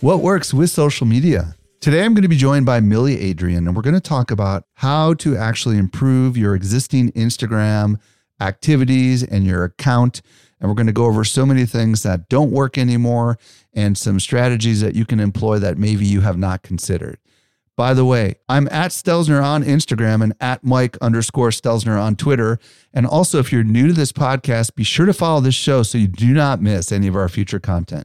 what works with social media. Today, I'm going to be joined by Millie Adrian, and we're going to talk about how to actually improve your existing Instagram activities and your account. And we're going to go over so many things that don't work anymore and some strategies that you can employ that maybe you have not considered. By the way, I'm at Stelzner on Instagram and at Mike underscore Stelzner on Twitter. And also, if you're new to this podcast, be sure to follow this show so you do not miss any of our future content.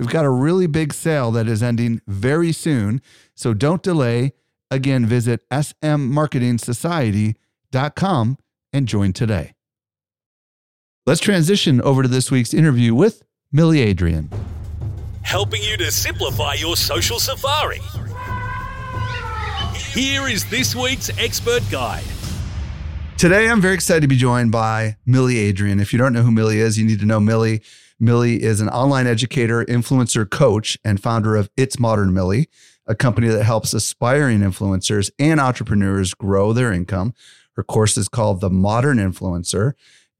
We've got a really big sale that is ending very soon, so don't delay. Again, visit smmarketingsociety.com and join today. Let's transition over to this week's interview with Millie Adrian. Helping you to simplify your social safari. Here is this week's expert guide. Today, I'm very excited to be joined by Millie Adrian. If you don't know who Millie is, you need to know Millie. Millie is an online educator, influencer coach, and founder of It's Modern Millie, a company that helps aspiring influencers and entrepreneurs grow their income. Her course is called The Modern Influencer,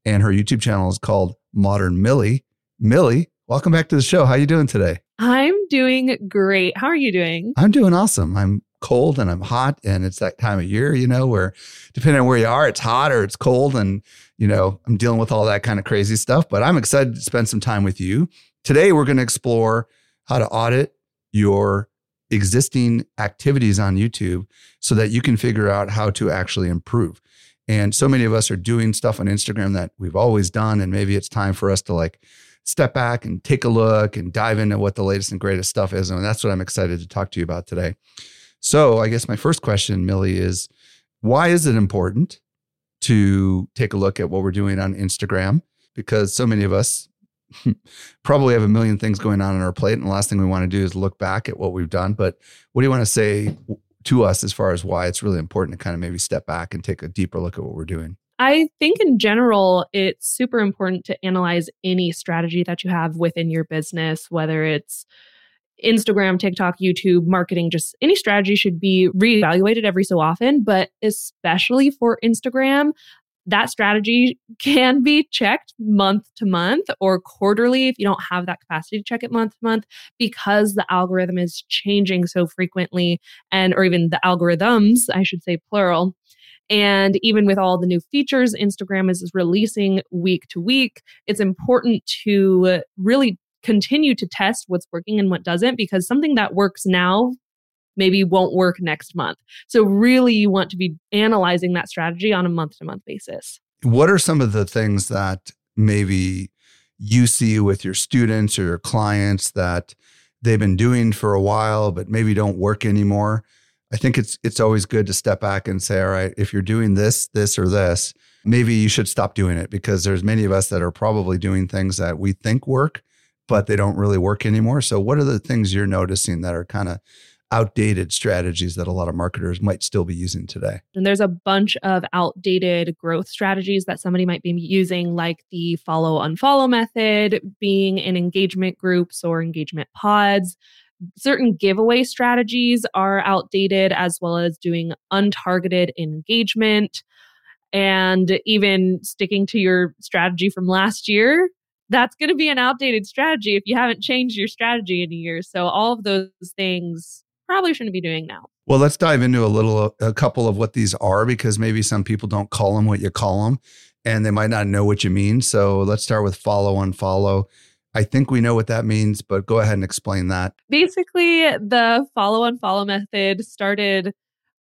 and her YouTube channel is called Modern Millie. Millie, welcome back to the show. How are you doing today? I'm doing great. How are you doing? I'm doing awesome. I'm cold and I'm hot, and it's that time of year, you know, where depending on where you are, it's hot or it's cold, and you know, I'm dealing with all that kind of crazy stuff. But I'm excited to spend some time with you today. We're going to explore how to audit your existing activities on YouTube so that you can figure out how to actually improve. And so many of us are doing stuff on Instagram that we've always done. And maybe it's time for us to like step back and take a look and dive into what the latest and greatest stuff is. And that's what I'm excited to talk to you about today. So, I guess my first question, Millie, is why is it important to take a look at what we're doing on Instagram? Because so many of us probably have a million things going on on our plate. And the last thing we want to do is look back at what we've done. But what do you want to say to us as far as why it's really important to kind of maybe step back and take a deeper look at what we're doing? I think in general, it's super important to analyze any strategy that you have within your business, whether it's Instagram, TikTok, YouTube, marketing, just any strategy should be reevaluated every so often. But especially for Instagram, that strategy can be checked month to month or quarterly if you don't have that capacity to check it month to month because the algorithm is changing so frequently and or even the algorithms i should say plural and even with all the new features instagram is releasing week to week it's important to really continue to test what's working and what doesn't because something that works now maybe won't work next month. So, really, you want to be analyzing that strategy on a month to month basis. What are some of the things that maybe you see with your students or your clients that they've been doing for a while, but maybe don't work anymore. I think it's it's always good to step back and say, all right, if you're doing this, this, or this, maybe you should stop doing it because there's many of us that are probably doing things that we think work, but they don't really work anymore. So what are the things you're noticing that are kind of outdated strategies that a lot of marketers might still be using today. And there's a bunch of outdated growth strategies that somebody might be using, like the follow unfollow method, being in engagement groups or engagement pods. Certain giveaway strategies are outdated, as well as doing untargeted engagement. And even sticking to your strategy from last year, that's going to be an outdated strategy if you haven't changed your strategy in a year. So, all of those things probably shouldn't be doing now. Well, let's dive into a little, a couple of what these are because maybe some people don't call them what you call them and they might not know what you mean. So let's start with follow unfollow. Follow. I think we know what that means, but go ahead and explain that. Basically, the follow unfollow method started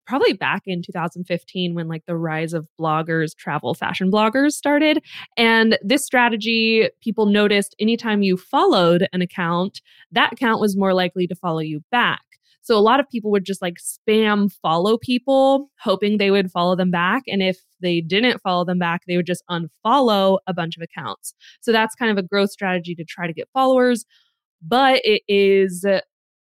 probably back in 2015 when like the rise of bloggers, travel fashion bloggers started. And this strategy, people noticed anytime you followed an account, that account was more likely to follow you back. So a lot of people would just like spam follow people, hoping they would follow them back. And if they didn't follow them back, they would just unfollow a bunch of accounts. So that's kind of a growth strategy to try to get followers. But it is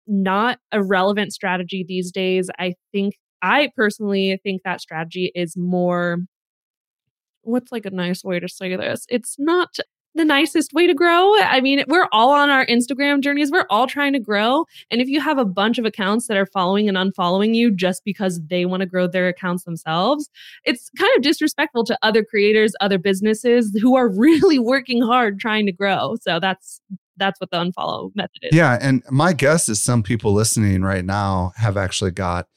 not a relevant strategy these days. I think, I personally think that strategy is more what's like a nice way to say this? It's not the nicest way to grow. I mean, we're all on our Instagram journeys. We're all trying to grow. And if you have a bunch of accounts that are following and unfollowing you just because they want to grow their accounts themselves, it's kind of disrespectful to other creators, other businesses who are really working hard trying to grow. So that's that's what the unfollow method is. Yeah, and my guess is some people listening right now have actually got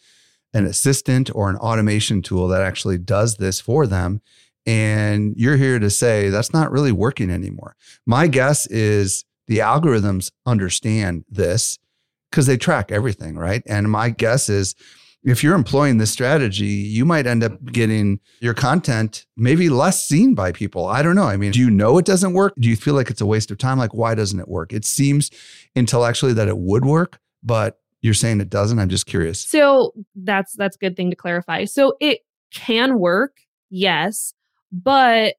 an assistant or an automation tool that actually does this for them and you're here to say that's not really working anymore. My guess is the algorithms understand this because they track everything, right? And my guess is if you're employing this strategy, you might end up getting your content maybe less seen by people. I don't know. I mean, do you know it doesn't work? Do you feel like it's a waste of time? Like, why doesn't it work? It seems intellectually that it would work, but you're saying it doesn't. I'm just curious. So that's that's a good thing to clarify. So it can work, yes but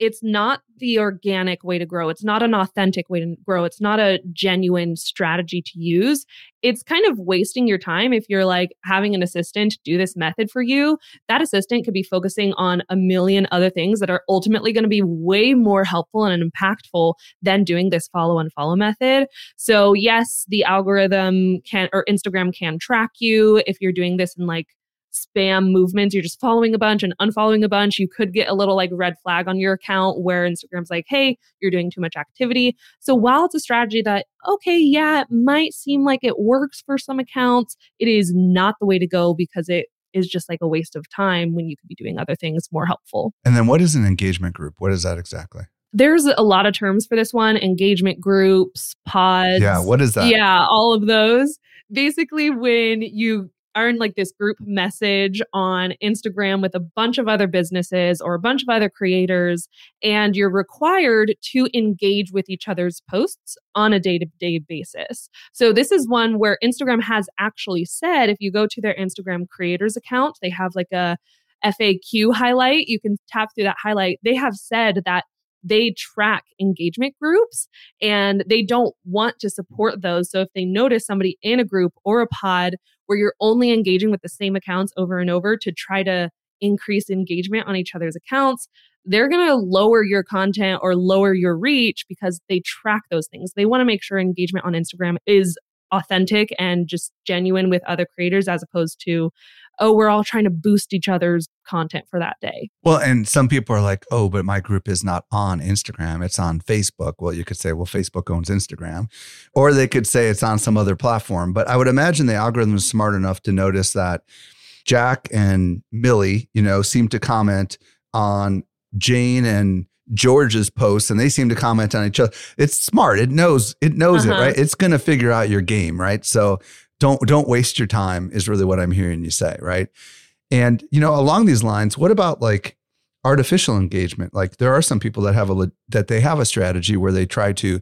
it's not the organic way to grow. It's not an authentic way to grow. It's not a genuine strategy to use. It's kind of wasting your time if you're like having an assistant do this method for you. That assistant could be focusing on a million other things that are ultimately going to be way more helpful and impactful than doing this follow and follow method. So, yes, the algorithm can or Instagram can track you if you're doing this in like spam movements. You're just following a bunch and unfollowing a bunch. You could get a little like red flag on your account where Instagram's like, hey, you're doing too much activity. So while it's a strategy that, okay, yeah, it might seem like it works for some accounts, it is not the way to go because it is just like a waste of time when you could be doing other things more helpful. And then what is an engagement group? What is that exactly? There's a lot of terms for this one engagement groups, pods. Yeah, what is that? Yeah, all of those. Basically, when you are in like this group message on Instagram with a bunch of other businesses or a bunch of other creators, and you're required to engage with each other's posts on a day to day basis. So, this is one where Instagram has actually said if you go to their Instagram creators account, they have like a FAQ highlight. You can tap through that highlight. They have said that they track engagement groups and they don't want to support those. So if they notice somebody in a group or a pod where you're only engaging with the same accounts over and over to try to increase engagement on each other's accounts, they're going to lower your content or lower your reach because they track those things. They want to make sure engagement on Instagram is authentic and just genuine with other creators as opposed to oh we're all trying to boost each other's content for that day. Well and some people are like oh but my group is not on instagram it's on facebook. Well you could say well facebook owns instagram. Or they could say it's on some other platform. But i would imagine the algorithm is smart enough to notice that jack and millie you know seem to comment on jane and George's posts and they seem to comment on each other. It's smart. It knows it knows uh-huh. it, right? It's going to figure out your game, right? So don't don't waste your time is really what I'm hearing you say, right? And you know, along these lines, what about like artificial engagement? Like there are some people that have a that they have a strategy where they try to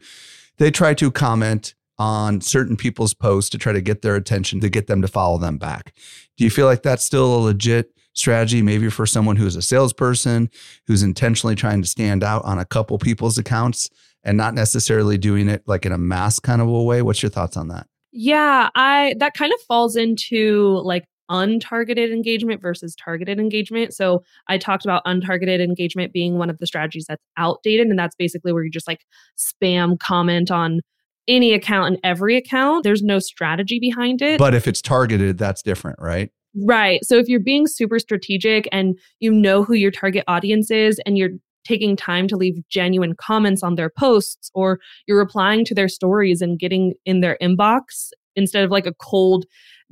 they try to comment on certain people's posts to try to get their attention to get them to follow them back. Do you feel like that's still a legit strategy maybe for someone who's a salesperson who's intentionally trying to stand out on a couple people's accounts and not necessarily doing it like in a mass kind of a way? What's your thoughts on that? Yeah, I that kind of falls into like untargeted engagement versus targeted engagement. So I talked about untargeted engagement being one of the strategies that's outdated and that's basically where you just like spam comment on any account and every account. There's no strategy behind it. But if it's targeted, that's different, right? Right. So if you're being super strategic and you know who your target audience is and you're taking time to leave genuine comments on their posts or you're replying to their stories and getting in their inbox instead of like a cold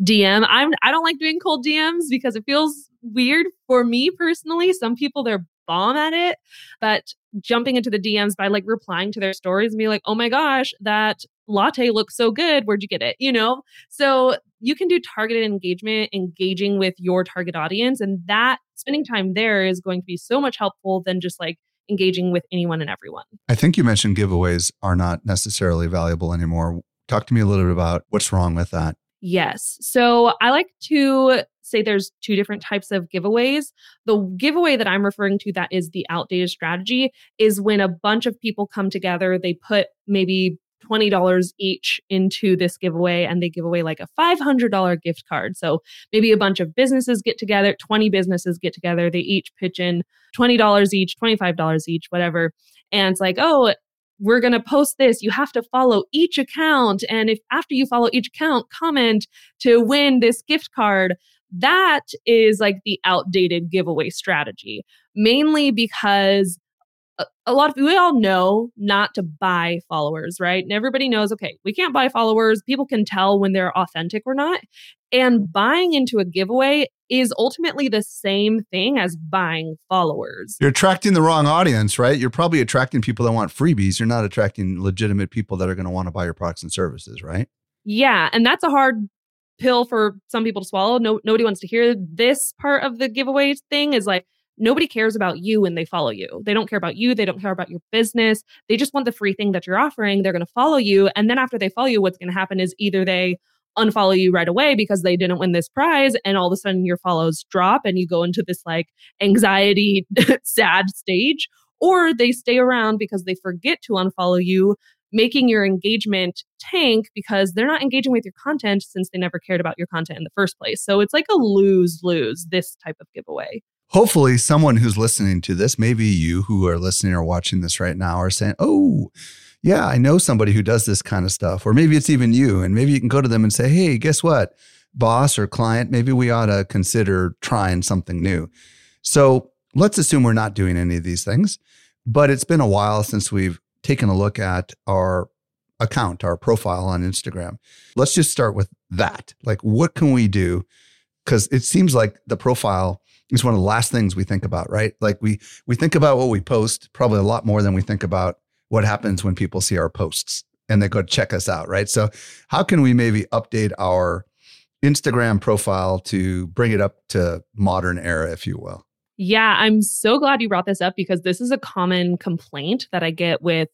DM. I'm I don't like doing cold DMs because it feels weird for me personally. Some people they're bomb at it, but jumping into the DMs by like replying to their stories and be like, "Oh my gosh, that latte looks so good. Where'd you get it?" You know? So you can do targeted engagement, engaging with your target audience and that spending time there is going to be so much helpful than just like engaging with anyone and everyone. I think you mentioned giveaways are not necessarily valuable anymore. Talk to me a little bit about what's wrong with that. Yes. So I like to say there's two different types of giveaways. The giveaway that I'm referring to that is the outdated strategy is when a bunch of people come together, they put maybe $20 each into this giveaway and they give away like a $500 gift card. So maybe a bunch of businesses get together, 20 businesses get together, they each pitch in $20 each, $25 each, whatever. And it's like, oh, we're going to post this. You have to follow each account. And if after you follow each account, comment to win this gift card. That is like the outdated giveaway strategy, mainly because a lot of we all know not to buy followers, right? And everybody knows, okay, we can't buy followers. People can tell when they're authentic or not. And buying into a giveaway is ultimately the same thing as buying followers. You're attracting the wrong audience, right? You're probably attracting people that want freebies. You're not attracting legitimate people that are going to want to buy your products and services, right? Yeah. And that's a hard pill for some people to swallow. No, nobody wants to hear this part of the giveaway thing is like, nobody cares about you when they follow you. They don't care about you. They don't care about your business. They just want the free thing that you're offering. They're going to follow you. And then after they follow you, what's going to happen is either they unfollow you right away because they didn't win this prize and all of a sudden your follows drop and you go into this like anxiety sad stage or they stay around because they forget to unfollow you making your engagement tank because they're not engaging with your content since they never cared about your content in the first place so it's like a lose lose this type of giveaway hopefully someone who's listening to this, maybe you who are listening or watching this right now are saying, "Oh, yeah, I know somebody who does this kind of stuff." Or maybe it's even you and maybe you can go to them and say, "Hey, guess what? Boss or client, maybe we ought to consider trying something new." So, let's assume we're not doing any of these things, but it's been a while since we've taken a look at our account, our profile on Instagram. Let's just start with that. Like what can we do? Cuz it seems like the profile is one of the last things we think about, right? Like we we think about what we post probably a lot more than we think about what happens when people see our posts and they go check us out, right? So how can we maybe update our Instagram profile to bring it up to modern era, if you will? Yeah, I'm so glad you brought this up because this is a common complaint that I get with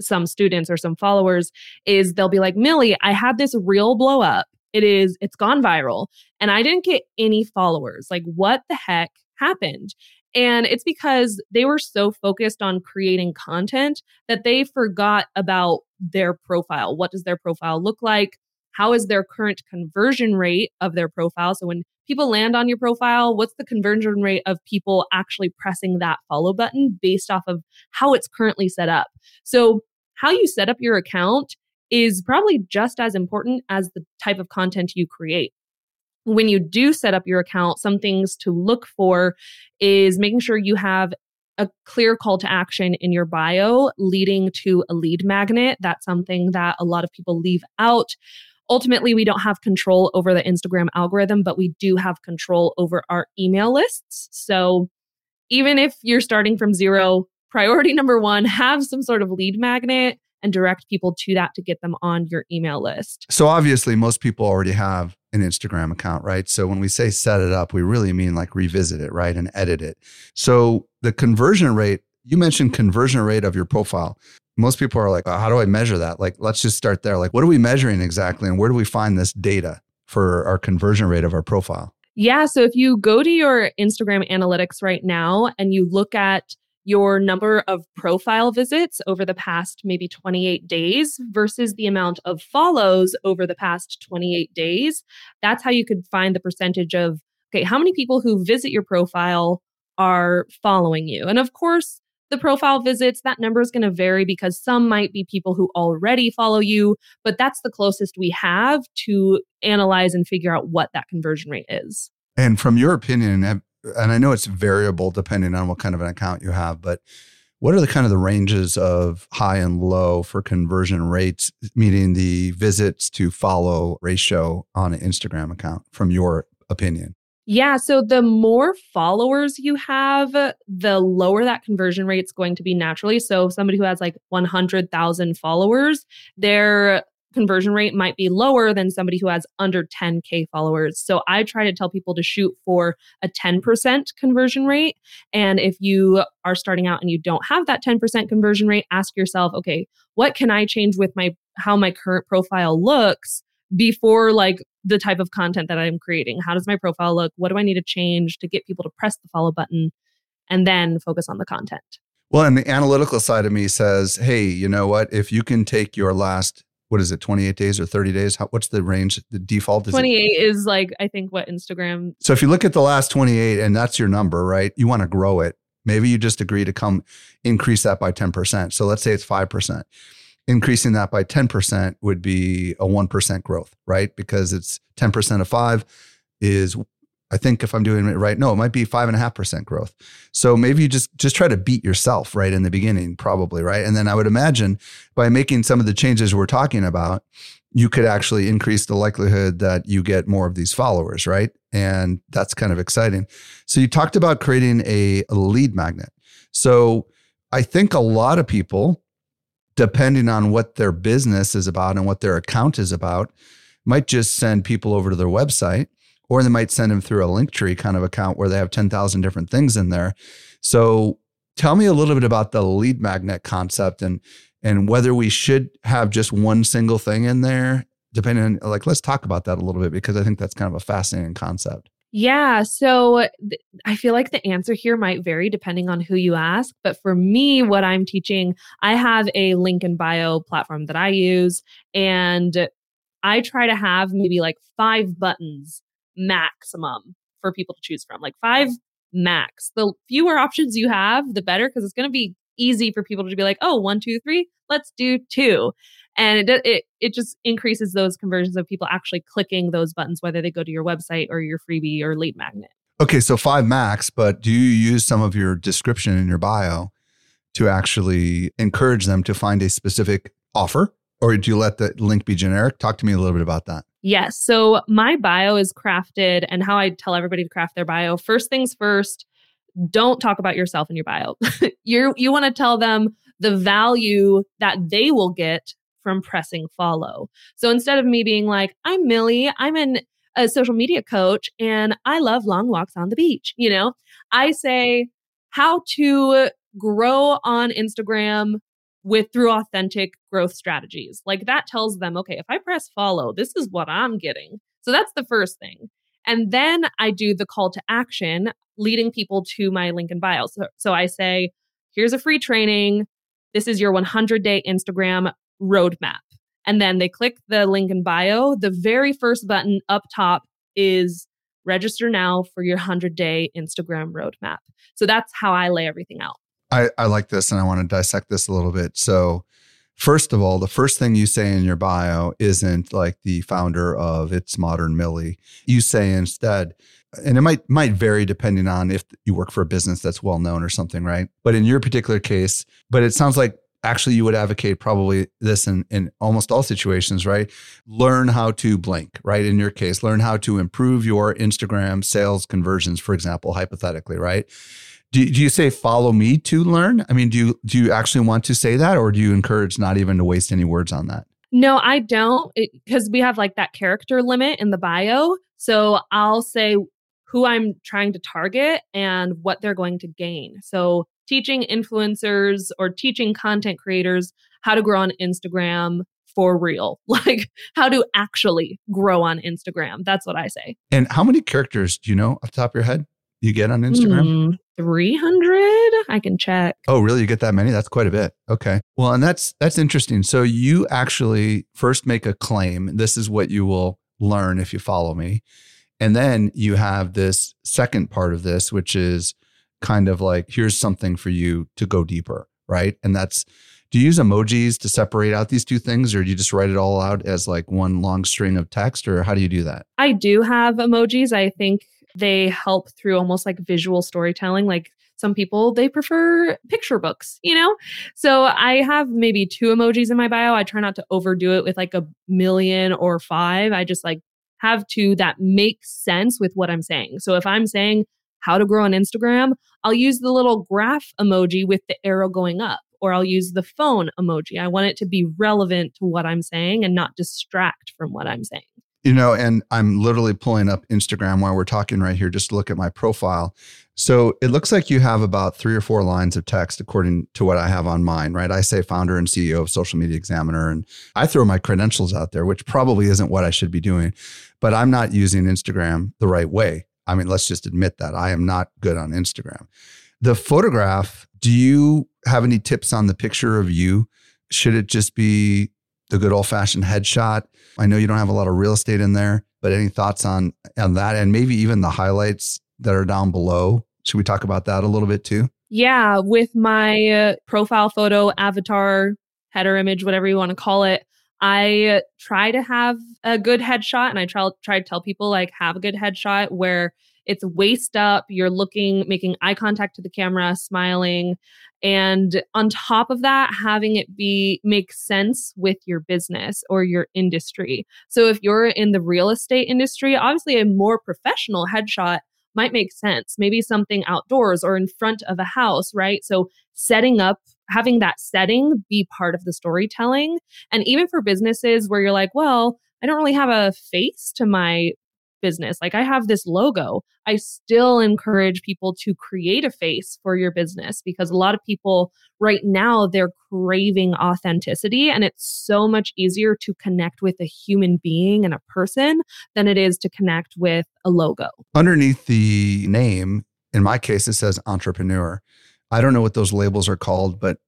some students or some followers is they'll be like, Millie, I had this reel blow up it is, it's gone viral. And I didn't get any followers. Like, what the heck happened? And it's because they were so focused on creating content that they forgot about their profile. What does their profile look like? How is their current conversion rate of their profile? So when people land on your profile, what's the conversion rate of people actually pressing that follow button based off of how it's currently set up? So how you set up your account is probably just as important as the type of content you create. When you do set up your account, some things to look for is making sure you have a clear call to action in your bio leading to a lead magnet. That's something that a lot of people leave out. Ultimately, we don't have control over the Instagram algorithm, but we do have control over our email lists. So even if you're starting from zero, priority number one, have some sort of lead magnet and direct people to that to get them on your email list. So obviously, most people already have an Instagram account, right? So when we say set it up, we really mean like revisit it, right? And edit it. So the conversion rate, you mentioned conversion rate of your profile. Most people are like, oh, how do I measure that? Like, let's just start there. Like, what are we measuring exactly? And where do we find this data for our conversion rate of our profile? Yeah. So if you go to your Instagram analytics right now and you look at your number of profile visits over the past maybe 28 days versus the amount of follows over the past 28 days, that's how you could find the percentage of, okay, how many people who visit your profile are following you. And of course, the profile visits, that number is going to vary because some might be people who already follow you, but that's the closest we have to analyze and figure out what that conversion rate is. And from your opinion, and I know it's variable depending on what kind of an account you have, but what are the kind of the ranges of high and low for conversion rates, meaning the visits to follow ratio on an Instagram account from your opinion? Yeah. So the more followers you have, the lower that conversion rate is going to be naturally. So somebody who has like 100,000 followers, their conversion rate might be lower than somebody who has under 10K followers. So I try to tell people to shoot for a 10% conversion rate. And if you are starting out and you don't have that 10% conversion rate, ask yourself, okay, what can I change with my how my current profile looks before like the type of content that I'm creating. How does my profile look? What do I need to change to get people to press the follow button and then focus on the content? Well, and the analytical side of me says, hey, you know what? If you can take your last, what is it, 28 days or 30 days? How, what's the range? The default is 28 it? is like, I think what Instagram. So if you look at the last 28 and that's your number, right? You want to grow it. Maybe you just agree to come increase that by 10%. So let's say it's 5% increasing that by 10% would be a 1% growth, right? Because it's 10% of five is, I think if I'm doing it right, no, it might be five and a half percent growth. So maybe you just, just try to beat yourself right in the beginning, probably, right? And then I would imagine by making some of the changes we're talking about, you could actually increase the likelihood that you get more of these followers, right? And that's kind of exciting. So you talked about creating a, a lead magnet. So I think a lot of people depending on what their business is about and what their account is about, might just send people over to their website or they might send them through a Linktree kind of account where they have 10,000 different things in there. So tell me a little bit about the lead magnet concept and and whether we should have just one single thing in there depending on like let's talk about that a little bit because I think that's kind of a fascinating concept. Yeah. So th- I feel like the answer here might vary depending on who you ask. But for me, what I'm teaching, I have a link in bio platform that I use, and I try to have maybe like five buttons maximum for people to choose from, like five max. The fewer options you have, the better, because it's going to be easy for people to be like, oh, one, two, three, let's do two and it, it it just increases those conversions of people actually clicking those buttons whether they go to your website or your freebie or lead magnet. Okay so five max but do you use some of your description in your bio to actually encourage them to find a specific offer? Or do you let the link be generic? Talk to me a little bit about that. Yes so my bio is crafted and how i tell everybody to craft their bio first things first don't talk about yourself in your bio. You you want to tell them the value that they will get from pressing follow. So instead of me being like, I'm Millie, I'm an a social media coach and I love long walks on the beach, you know, I say how to grow on Instagram with through authentic growth strategies. Like that tells them, okay, if I press follow, this is what I'm getting. So that's the first thing. And then I do the call to action, leading people to my link in bio. So, so I say, here's a free training. This is your 100 day Instagram roadmap. And then they click the link in bio. The very first button up top is register now for your 100 day Instagram roadmap. So that's how I lay everything out. I, I like this and I want to dissect this a little bit. So, first of all, the first thing you say in your bio isn't like the founder of It's Modern Millie. You say instead, and it might might vary depending on if you work for a business that's well known or something, right? But in your particular case, but it sounds like actually you would advocate probably this in, in almost all situations, right? Learn how to blink, right? In your case, learn how to improve your Instagram sales conversions, for example, hypothetically, right? Do, do you say follow me to learn? I mean, do you do you actually want to say that or do you encourage not even to waste any words on that? No, I don't because we have like that character limit in the bio. So I'll say who I'm trying to target and what they're going to gain. So teaching influencers or teaching content creators how to grow on Instagram for real, like how to actually grow on Instagram. That's what I say. And how many characters do you know off the top of your head you get on Instagram? Mm, 300 I can check. Oh, really? You get that many? That's quite a bit. Okay. Well, and that's that's interesting. So you actually first make a claim. This is what you will learn if you follow me. And then you have this second part of this, which is kind of like, here's something for you to go deeper, right? And that's, do you use emojis to separate out these two things, or do you just write it all out as like one long string of text, or how do you do that? I do have emojis. I think they help through almost like visual storytelling. Like some people, they prefer picture books, you know? So I have maybe two emojis in my bio. I try not to overdo it with like a million or five. I just like have two that make sense with what I'm saying. So if I'm saying how to grow on Instagram, I'll use the little graph emoji with the arrow going up, or I'll use the phone emoji. I want it to be relevant to what I'm saying and not distract from what I'm saying. You know, and I'm literally pulling up Instagram while we're talking right here just to look at my profile. So it looks like you have about three or four lines of text according to what I have on mine, right? I say founder and CEO of Social Media Examiner, and I throw my credentials out there, which probably isn't what I should be doing, but I'm not using Instagram the right way. I mean, let's just admit that I am not good on Instagram. The photograph, do you have any tips on the picture of you? Should it just be the good old fashioned headshot? I know you don't have a lot of real estate in there, but any thoughts on on that and maybe even the highlights that are down below? Should we talk about that a little bit too? Yeah, with my uh, profile photo, avatar, header image, whatever you want to call it, I try to have a good headshot and I try, try to tell people like have a good headshot where it's waist up, you're looking, making eye contact to the camera, smiling. And on top of that, having it be make sense with your business or your industry. So if you're in the real estate industry, obviously a more professional headshot might make sense. Maybe something outdoors or in front of a house, right? So setting up having that setting be part of the storytelling. And even for businesses where you're like, well, I don't really have a face to my business. Like I have this logo. I still encourage people to create a face for your business because a lot of people right now they're craving authenticity and it's so much easier to connect with a human being and a person than it is to connect with a logo. Underneath the name, in my case it says entrepreneur. I don't know what those labels are called, but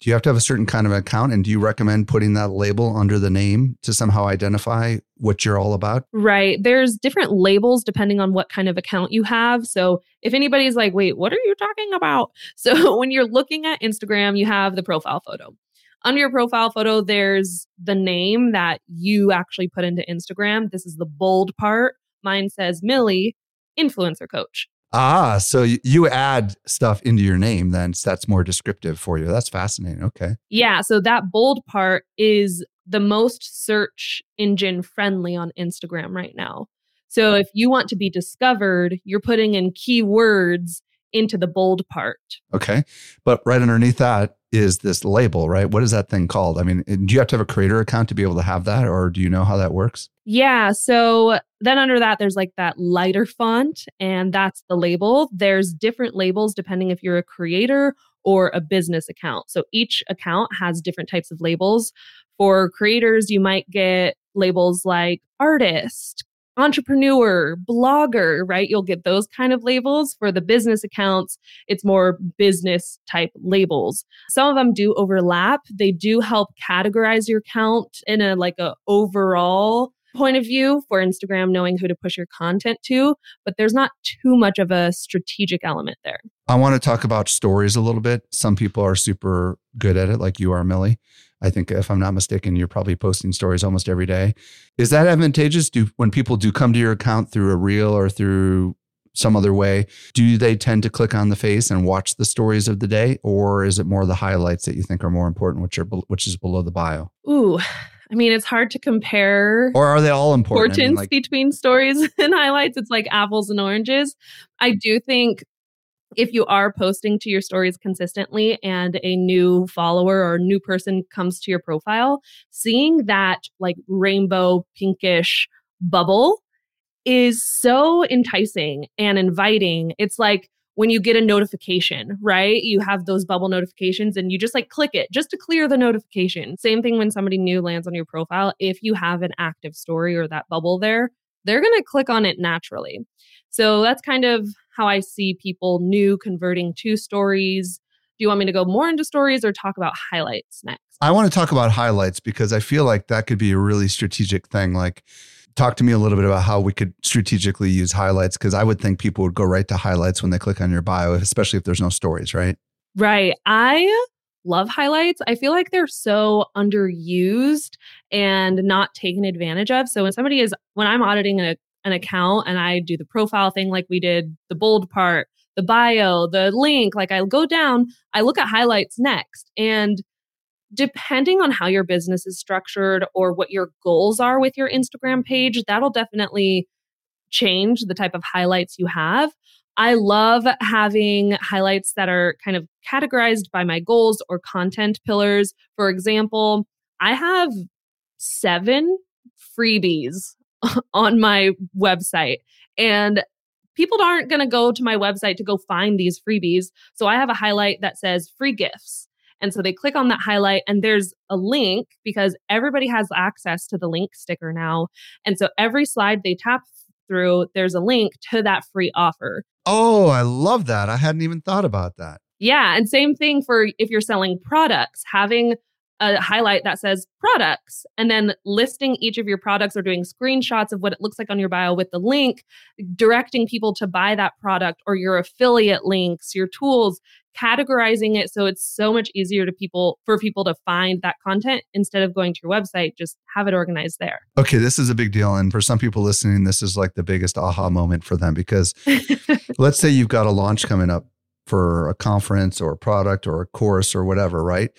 do you have to have a certain kind of account? And do you recommend putting that label under the name to somehow identify what you're all about? Right. There's different labels depending on what kind of account you have. So if anybody's like, wait, what are you talking about? So when you're looking at Instagram, you have the profile photo. Under your profile photo, there's the name that you actually put into Instagram. This is the bold part. Mine says Millie, influencer coach. Ah, so you add stuff into your name, then so that's more descriptive for you. That's fascinating. Okay. Yeah. So that bold part is the most search engine friendly on Instagram right now. So if you want to be discovered, you're putting in keywords into the bold part. Okay. But right underneath that is this label, right? What is that thing called? I mean, do you have to have a creator account to be able to have that, or do you know how that works? Yeah. So then under that, there's like that lighter font, and that's the label. There's different labels depending if you're a creator or a business account. So each account has different types of labels. For creators, you might get labels like artist, entrepreneur, blogger, right? You'll get those kind of labels. For the business accounts, it's more business type labels. Some of them do overlap. They do help categorize your account in a like a overall point of view for Instagram knowing who to push your content to, but there's not too much of a strategic element there. I want to talk about stories a little bit. Some people are super good at it like you are, Millie. I think if I'm not mistaken, you're probably posting stories almost every day. Is that advantageous? Do when people do come to your account through a reel or through some other way, do they tend to click on the face and watch the stories of the day, or is it more the highlights that you think are more important, which are which is below the bio? Ooh, I mean, it's hard to compare. Or are they all important? Importance I mean, like- between stories and highlights. It's like apples and oranges. I do think if you are posting to your stories consistently and a new follower or new person comes to your profile, seeing that like rainbow pinkish bubble is so enticing and inviting. It's like when you get a notification, right? You have those bubble notifications and you just like click it just to clear the notification. Same thing when somebody new lands on your profile. If you have an active story or that bubble there, they're going to click on it naturally. So that's kind of how I see people new converting to stories. Do you want me to go more into stories or talk about highlights next? I want to talk about highlights because I feel like that could be a really strategic thing. Like, talk to me a little bit about how we could strategically use highlights because I would think people would go right to highlights when they click on your bio, especially if there's no stories, right? Right. I love highlights. I feel like they're so underused and not taken advantage of. So when somebody is, when I'm auditing a, an account and I do the profile thing like we did, the bold part, the bio, the link, like I go down, I look at highlights next. And depending on how your business is structured or what your goals are with your Instagram page, that'll definitely change the type of highlights you have. I love having highlights that are kind of categorized by my goals or content pillars. For example, I have seven freebies on my website, and people aren't going to go to my website to go find these freebies. So I have a highlight that says free gifts. And so they click on that highlight, and there's a link because everybody has access to the link sticker now. And so every slide they tap through, there's a link to that free offer. Oh, I love that. I hadn't even thought about that. Yeah. And same thing for if you're selling products, having a highlight that says products and then listing each of your products or doing screenshots of what it looks like on your bio with the link, directing people to buy that product or your affiliate links, your tools, categorizing it so it's so much easier to people for people to find that content instead of going to your website, just have it organized there. Okay, this is a big deal. And for some people listening, this is like the biggest aha moment for them because let's say you've got a launch coming up for a conference or a product or a course or whatever, right?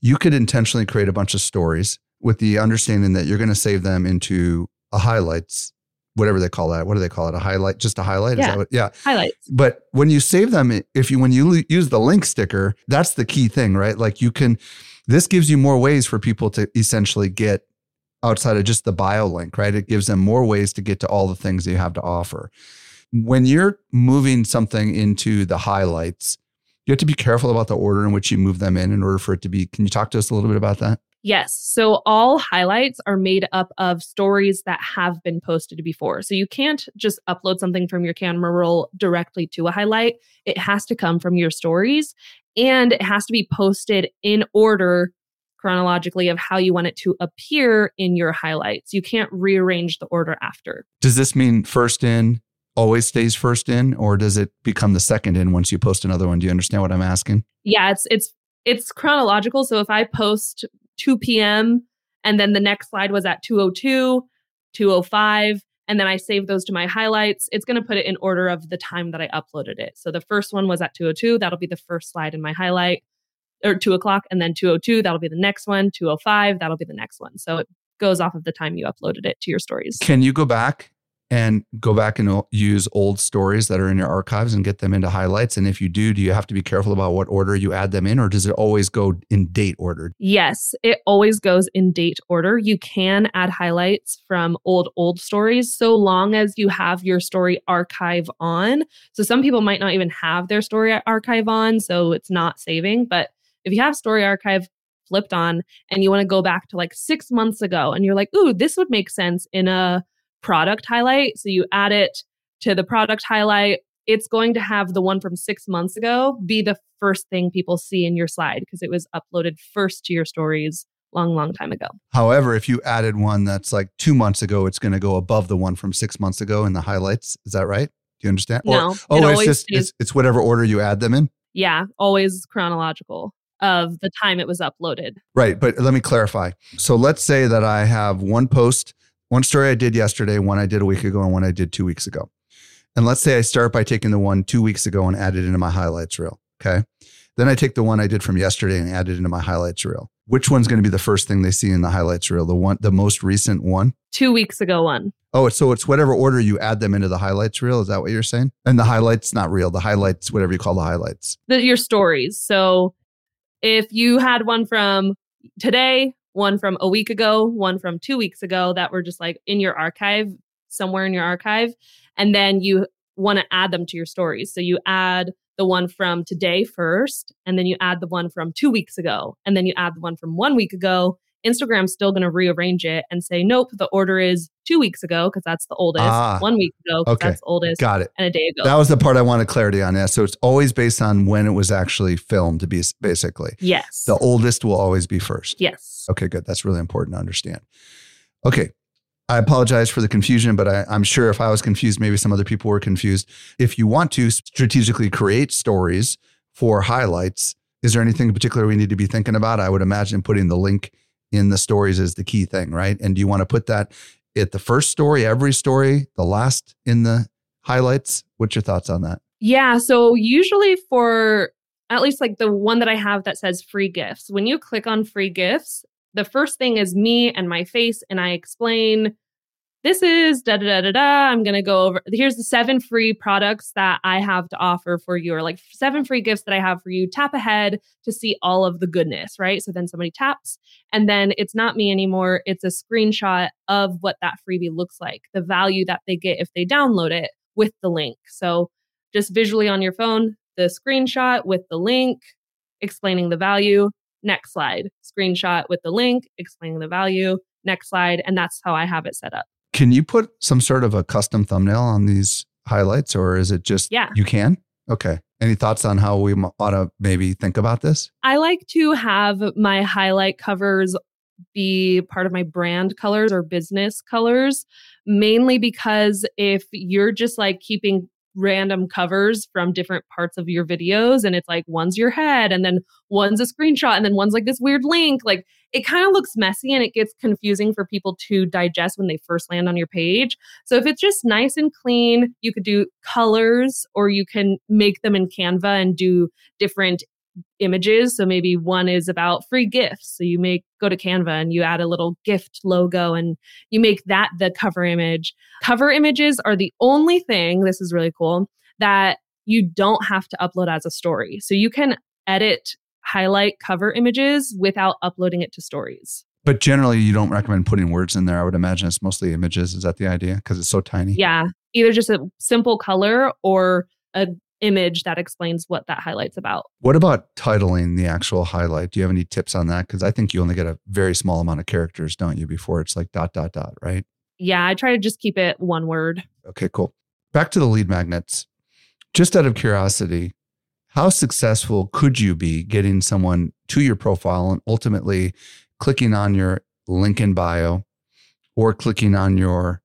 You could intentionally create a bunch of stories with the understanding that you're going to save them into a highlights, whatever they call that. What do they call it? A highlight? Just a highlight? Yeah. What, yeah. Highlights. But when you save them, if you when you use the link sticker, that's the key thing, right? Like you can. This gives you more ways for people to essentially get outside of just the bio link, right? It gives them more ways to get to all the things that you have to offer when you're moving something into the highlights, you have to be careful about the order in which you move them in in order for it to be. Can you talk to us a little bit about that? Yes. So all highlights are made up of stories that have been posted before. So you can't just upload something from your camera roll directly to a highlight. It has to come from your stories and it has to be posted in order chronologically of how you want it to appear in your highlights. You can't rearrange the order after. Does this mean first in, always stays first in or does it become the second in once you post another one? Do you understand what i'm asking? Yeah it's it's it's chronological. So if i post 2 p.m and then the next slide was at 202 205 and then i save those to my highlights it's going to put it in order of the time that i uploaded it. So the first one was at 202 that'll be the first slide in my highlight or 2 o'clock and then 202 that'll be the next one 205 that'll be the next one. So it goes off of the time you uploaded it to your stories. Can you go back and go back and use old stories that are in your archives and get them into highlights? And if you do, do you have to be careful about what order you add them in, or does it always go in date order? Yes, it always goes in date order. You can add highlights from old, old stories so long as you have your story archive on. So some people might not even have their story archive on, so it's not saving. But if you have story archive, flipped on and you want to go back to like six months ago and you're like, ooh, this would make sense in a product highlight. So you add it to the product highlight. It's going to have the one from six months ago be the first thing people see in your slide because it was uploaded first to your stories long, long time ago. However, if you added one that's like two months ago, it's going to go above the one from six months ago in the highlights. Is that right? Do you understand? No. Or, oh, it's just it's, it's whatever order you add them in. Yeah, always chronological of the time it was uploaded. Right, but let me clarify. So let's say that I have one post one story I did yesterday, one I did a week ago, and one I did two weeks ago. And let's say I start by taking the one two weeks ago and add it into my highlights reel. Okay. Then I take the one I did from yesterday and add it into my highlights reel. Which one's going to be the first thing they see in the highlights reel? The one, the most recent one? Two weeks ago one. Oh, so it's whatever order you add them into the highlights reel. Is that what you're saying? And the highlights, not reel. The highlights, whatever you call the highlights. The, your stories. So if you had one from today, one from a week ago, one from two weeks ago that were just like in your archive, somewhere in your archive. And then you want to add them to your stories. So you add the one from today first, and then you add the one from two weeks ago, and then you add the one from one week ago, Instagram's still going to rearrange it and say, nope, the order is two weeks ago because that's the oldest, Ah, one week ago okay. that's oldest, Got it. and a day ago. That was the part I wanted clarity on. Yeah. So it's always based on when it was actually filmed to be basically. yes. The oldest will always be first. yes. Okay, good. That's really important to understand. Okay. I apologize for the confusion, but I, I'm sure if I was confused, maybe some other people were confused. If you want to strategically create stories for highlights, is there anything in particular we need to be thinking about? I would imagine putting the link in the stories is the key thing, right? And do you want to put that at the first story, every story, the last in the highlights? What's your thoughts on that? Yeah. So usually for at least like the one that I have that says free gifts, when you click on free gifts, the first thing is me and my face, and I explain this is da da da da da. I'm going to go over here's the seven free products that I have to offer for you, or like seven free gifts that I have for you. Tap ahead to see all of the goodness, right? So then somebody taps, and then it's not me anymore. It's a screenshot of what that freebie looks like, the value that they get if they download it with the link. So just visually on your phone, the screenshot with the link explaining the value. Next slide, screenshot with the link explaining the value. Next slide. And that's how I have it set up. Can you put some sort of a custom thumbnail on these highlights or is it just Yeah. you can? Okay. Any thoughts on how we ought to maybe think about this? I like to have my highlight covers be part of my brand colors or business colors, mainly because if you're just like keeping random covers from different parts of your videos and it's like one's your head and then one's a screenshot and then one's like this weird link, like it kind of looks messy and it gets confusing for people to digest when they first land on your page. So if it's just nice and clean, you could do colors or you can make them in Canva and do different images. So maybe one is about free gifts. So you make go to Canva and you add a little gift logo and you make that the cover image. Cover images are the only thing, this is really cool, that you don't have to upload as a story. So you can edit highlight cover images without uploading it to stories. But generally, you don't recommend putting words in there. I would imagine it's mostly images. Is that the idea? Because it's so tiny. Yeah, either just a simple color or an image that explains what that highlight's about. What about titling the actual highlight? Do you have any tips on that? Because I think you only get a very small amount of characters, don't you? Before it's like dot dot dot, right? Yeah, I try to just keep it one word. Okay, cool. Back to the lead magnets. Just out of curiosity, how successful could you be getting someone to your profile and ultimately clicking on your link in bio or clicking on your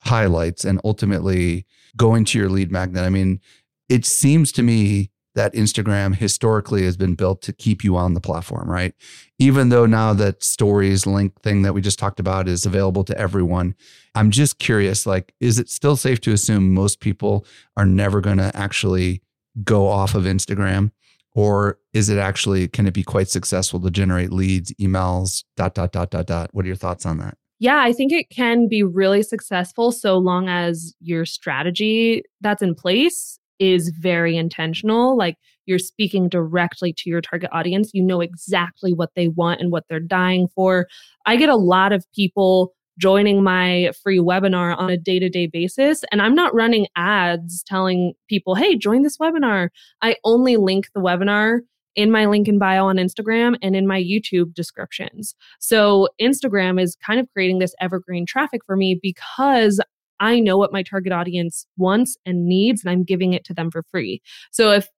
highlights and ultimately going to your lead magnet? I mean, it seems to me that Instagram historically has been built to keep you on the platform, right? Even though now that stories link thing that we just talked about is available to everyone, I'm just curious like, is it still safe to assume most people are never going to actually go off of Instagram? Or is it actually, can it be quite successful to generate leads, emails, dot, dot, dot, dot, dot? What are your thoughts on that? Yeah, I think it can be really successful so long as your strategy that's in place is very intentional. Like you're speaking directly to your target audience. You know exactly what they want and what they're dying for. I get a lot of people joining my free webinar on a day to day basis, and I'm not running ads telling people, hey, join this webinar. I only link the webinar in my link in bio on Instagram and in my YouTube descriptions. So Instagram is kind of creating this evergreen traffic for me because I know what my target audience wants and needs, and I'm giving it to them for free. So if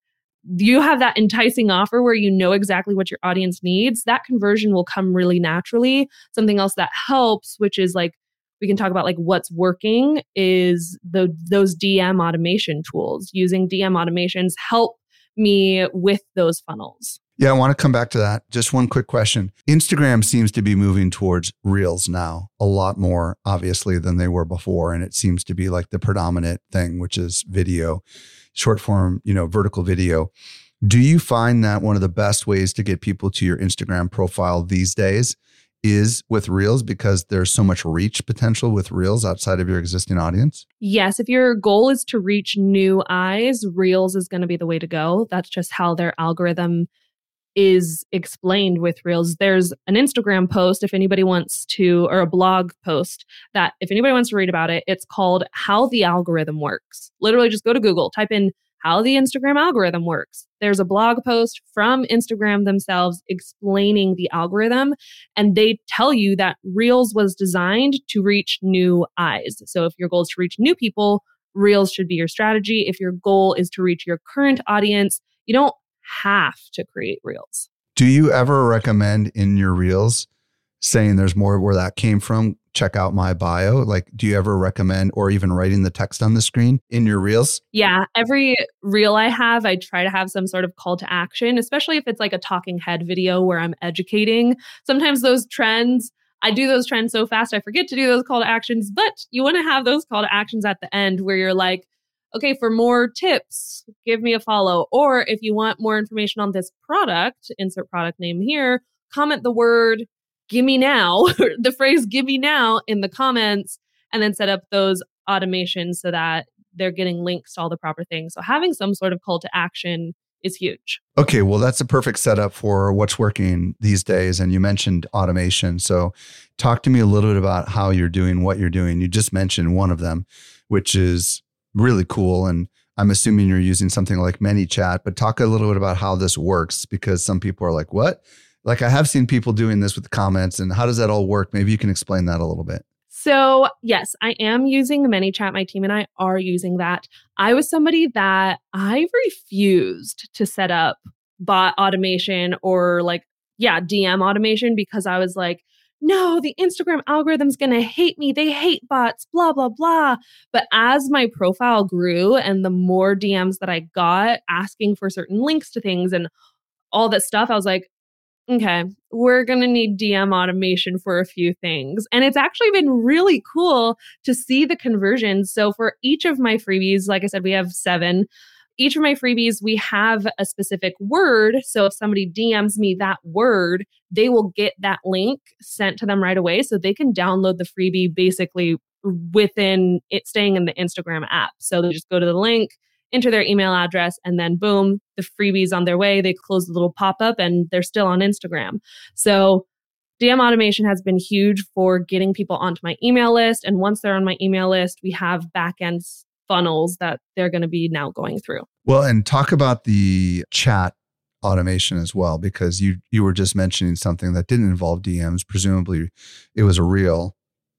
you have that enticing offer where you know exactly what your audience needs, that conversion will come really naturally. Something else that helps, which is like we can talk about like what's working is the those DM automation tools. Using DM automations help me with those funnels. Yeah, I want to come back to that. Just one quick question. Instagram seems to be moving towards reels now a lot more, obviously, than they were before. And it seems to be like the predominant thing, which is video, short form, you know, vertical video. Do you find that one of the best ways to get people to your Instagram profile these days is with reels because there's so much reach potential with reels outside of your existing audience? Yes, if your goal is to reach new eyes, Reels is going to be the way to go. That's just how their algorithm is explained with Reels. There's an Instagram post if anybody wants to, or a blog post that if anybody wants to read about it, it's called How the Algorithm Works. Literally, just go to Google, type in how the Instagram algorithm works. There's a blog post from Instagram themselves explaining the algorithm, and they tell you that Reels was designed to reach new eyes. So if your goal is to reach new people, Reels should be your strategy. If your goal is to reach your current audience, you don't have to create Reels. Do you ever recommend in your Reels saying there's more where that came from? check out my bio? Like, do you ever recommend or even writing the text on the screen in your reels? Yeah. Every reel I have, I try to have some sort of call to action, especially if it's like a talking head video where I'm educating. Sometimes those trends, I do those trends so fast, I forget to do those call to actions, but you want to have those call to actions at the end where you're like, okay, for more tips, give me a follow. Or if you want more information on this product, insert product name here, comment the word gimme now, the phrase gimme now in the comments, and then set up those automations so that they're getting links to all the proper things. So having some sort of call to action is huge. Okay, well, that's a perfect setup for what's working these days. And you mentioned automation. So, talk to me a little bit about how you're doing what you're doing. You just mentioned one of them, which is really cool. And I'm assuming you're using something like ManyChat, but talk a little bit about how this works because some people are like, what? like I have seen people doing this with the comments and how does that all work? Maybe you can explain that a little bit. So, yes, I am using ManyChat. My team and I are using that. I was somebody that I refused to set up bot automation or like, yeah, DM automation because I was like, no, the Instagram algorithm's going to hate me. They hate bots, blah, blah, blah. But as my profile grew and the more DMs that I got asking for certain links to things and all that stuff, I was like, okay, we're going to need DM automation for a few things. And it's actually been really cool to see the conversions. So for each of my freebies, like I said, we have seven. Each of my freebies, we have a specific word. So if somebody DMs me that word, they will get that link sent to them right away. So they can download the freebie basically within it staying in the Instagram app. So they just go to the link, enter their email address, and then boom, the freebies on their way. They close the little pop up and they're still on Instagram. So DM automation has been huge for getting people onto my email list. And once they're on my email list, we have backend funnels that they're going to be now going through. Well, and talk about the chat automation as well, because you you were just mentioning something that didn't involve DMs. Presumably, it was a reel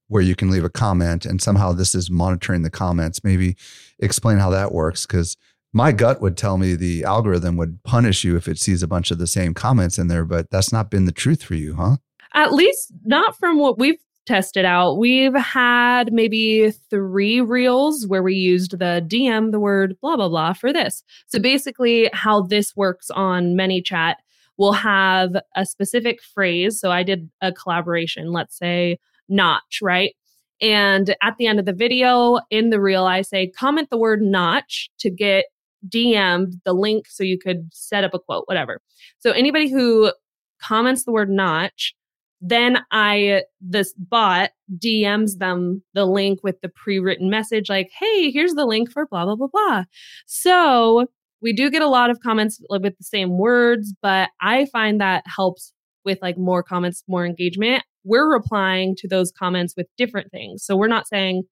where you can leave a comment and somehow this is monitoring the comments. Maybe explain how that works because my gut would tell me the algorithm would punish you if it sees a bunch of the same comments in there, but that's not been the truth for you, huh? At least not from what we've tested out. We've had maybe three reels where we used the DM, the word blah, blah, blah for this. So basically, how this works on ManyChat, we'll have a specific phrase. So I did a collaboration, let's say, notch, right? And at the end of the video in the reel, I say, comment the word notch to get DM'd the link so you could set up a quote, whatever. So anybody who comments the word notch, then I, this bot DMs them the link with the pre written message, like, hey, here's the link for blah, blah, blah, blah. So we do get a lot of comments with the same words, but I find that helps with like more comments, more engagement we're replying to those comments with different things. So we're not saying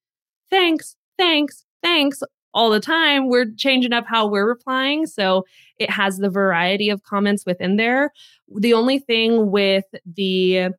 thanks, thanks, thanks all the time. We're changing up how we're replying. So it has the variety of comments within there. The only thing with the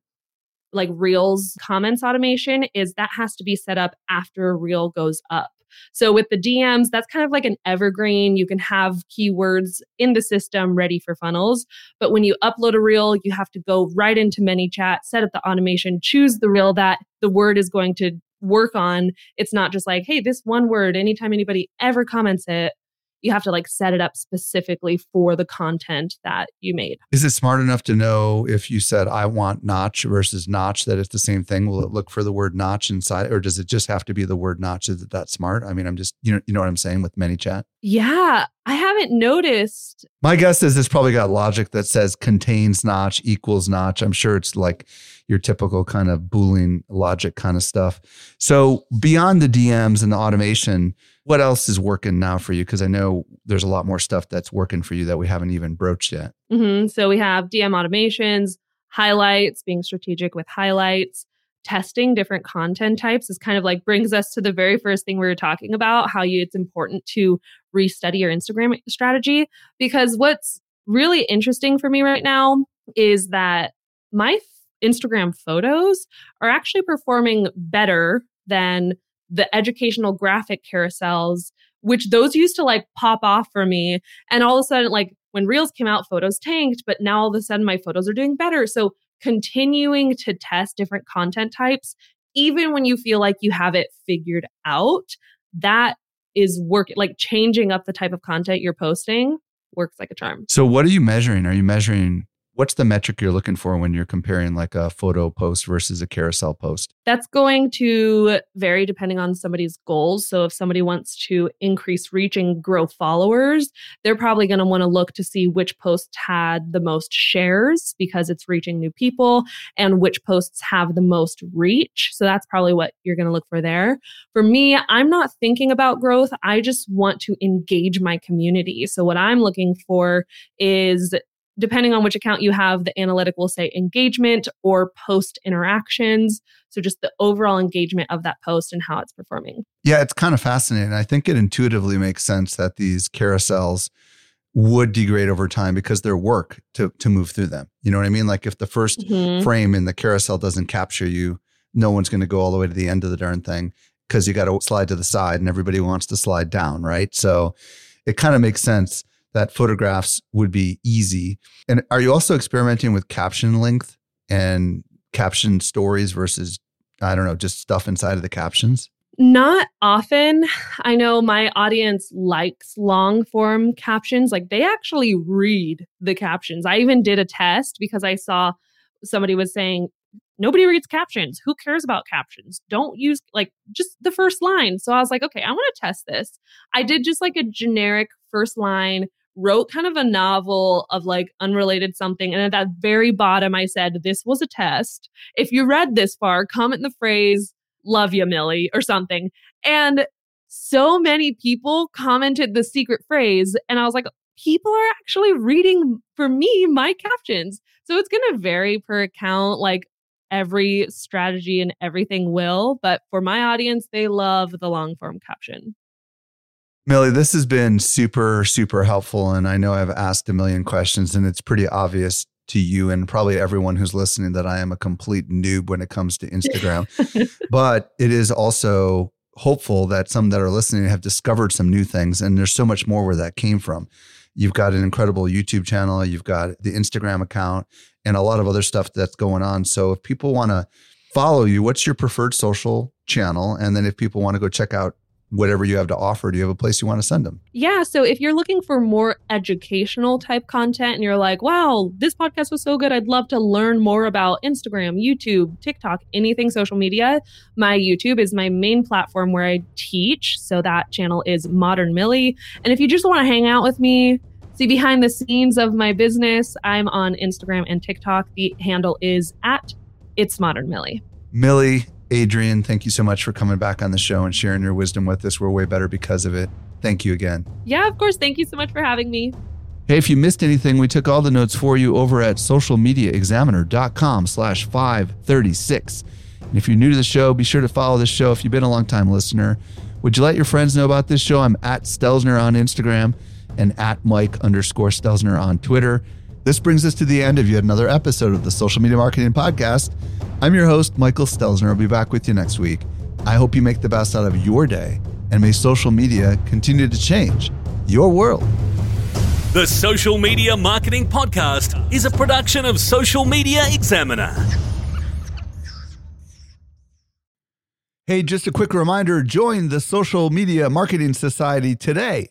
like Reels comments automation is that has to be set up after a Reel goes up. So with the DMs, that's kind of like an evergreen. You can have keywords in the system ready for funnels. But when you upload a reel, you have to go right into ManyChat, set up the automation, choose the reel that the word is going to work on. It's not just like, hey, this one word, anytime anybody ever comments it, you have to like set it up specifically for the content that you made. Is it smart enough to know if you said I want notch versus notch that it's the same thing? Will it look for the word notch inside, or does it just have to be the word notch? Is it that smart? I mean, I'm just you know you know what I'm saying with ManyChat. Yeah, I haven't noticed. My guess is it's probably got logic that says contains notch equals notch. I'm sure it's like your typical kind of Boolean logic kind of stuff. So beyond the DMs and the automation what else is working now for you? Because I know there's a lot more stuff that's working for you that we haven't even broached yet. Mm-hmm. So we have DM automations, highlights, being strategic with highlights, testing different content types is kind of like brings us to the very first thing we were talking about how you it's important to restudy your Instagram strategy because what's really interesting for me right now is that my Instagram photos are actually performing better than the educational graphic carousels which those used to like pop off for me and all of a sudden like when reels came out photos tanked but now all of a sudden my photos are doing better so continuing to test different content types, even when you feel like you have it figured out, that is working, like changing up the type of content you're posting works like a charm. So what are you measuring? Are you measuring what's the metric you're looking for when you're comparing like a photo post versus a carousel post? That's going to vary depending on somebody's goals. So if somebody wants to increase reach and grow followers, they're probably going to want to look to see which posts had the most shares because it's reaching new people and which posts have the most reach. So that's probably what you're going to look for there. For me, I'm not thinking about growth. I just want to engage my community. So what I'm looking for is depending on which account you have, the analytic will say engagement or post interactions. So just the overall engagement of that post and how it's performing. Yeah, it's kind of fascinating. I think it intuitively makes sense that these carousels would degrade over time because they're work to to move through them. You know what I mean? Like if the 1st mm-hmm. frame in the carousel doesn't capture you, no one's going to go all the way to the end of the darn thing because you got to slide to the side and everybody wants to slide down, right? So it kind of makes sense that photographs would be easy. And are you also experimenting with caption length and caption stories versus, I don't know, just stuff inside of the captions? Not often. I know my audience likes long form captions. Like they actually read the captions. I even did a test because I saw somebody was saying, nobody reads captions. Who cares about captions? Don't use like just the first line. So I was like, okay, I want to test this. I did just like a generic first line wrote kind of a novel of like unrelated something. And at that very bottom, I said, This was a test. If you read this far, comment the phrase, Love you, Millie, or something. And so many people commented the secret phrase. And I was like, People are actually reading for me my captions. So it's going to vary per account. Like every strategy and everything will. But for my audience, they love the long form caption. Millie, this has been super, super helpful. And I know I've asked a million questions, and it's pretty obvious to you and probably everyone who's listening that I am a complete noob when it comes to Instagram. but it is also hopeful that some that are listening have discovered some new things. And there's so much more where that came from. You've got an incredible YouTube channel, you've got the Instagram account, and a lot of other stuff that's going on. So if people want to follow you, what's your preferred social channel? And then if people want to go check out whatever you have to offer, do you have a place you want to send them? Yeah. So if you're looking for more educational type content and you're like, wow, this podcast was so good, I'd love to learn more about Instagram, YouTube, TikTok, anything social media, my YouTube is my main platform where I teach. So that channel is Modern Millie. And if you just want to hang out with me, see behind the scenes of my business, I'm on Instagram and TikTok. The handle is at It's Modern Millie. Millie, Adrian, thank you so much for coming back on the show and sharing your wisdom with us. We're way better because of it. Thank you again. Yeah, of course. Thank you so much for having me. Hey, if you missed anything, we took all the notes for you over at socialmediaexaminer.com slash 536. And if you're new to the show, be sure to follow this show if you've been a long time listener. Would you let your friends know about this show? I'm at Stelzner on Instagram and at Mike underscore Stelzner on Twitter. This brings us to the end of yet another episode of the Social Media Marketing Podcast. I'm your host, Michael Stelzner. I'll be back with you next week. I hope you make the best out of your day, and may social media continue to change your world. The Social Media Marketing Podcast is a production of Social Media Examiner. Hey, just a quick reminder join the Social Media Marketing Society today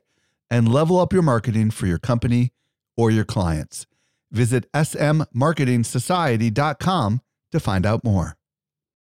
and level up your marketing for your company or your clients. Visit smmarketingsociety.com to find out more.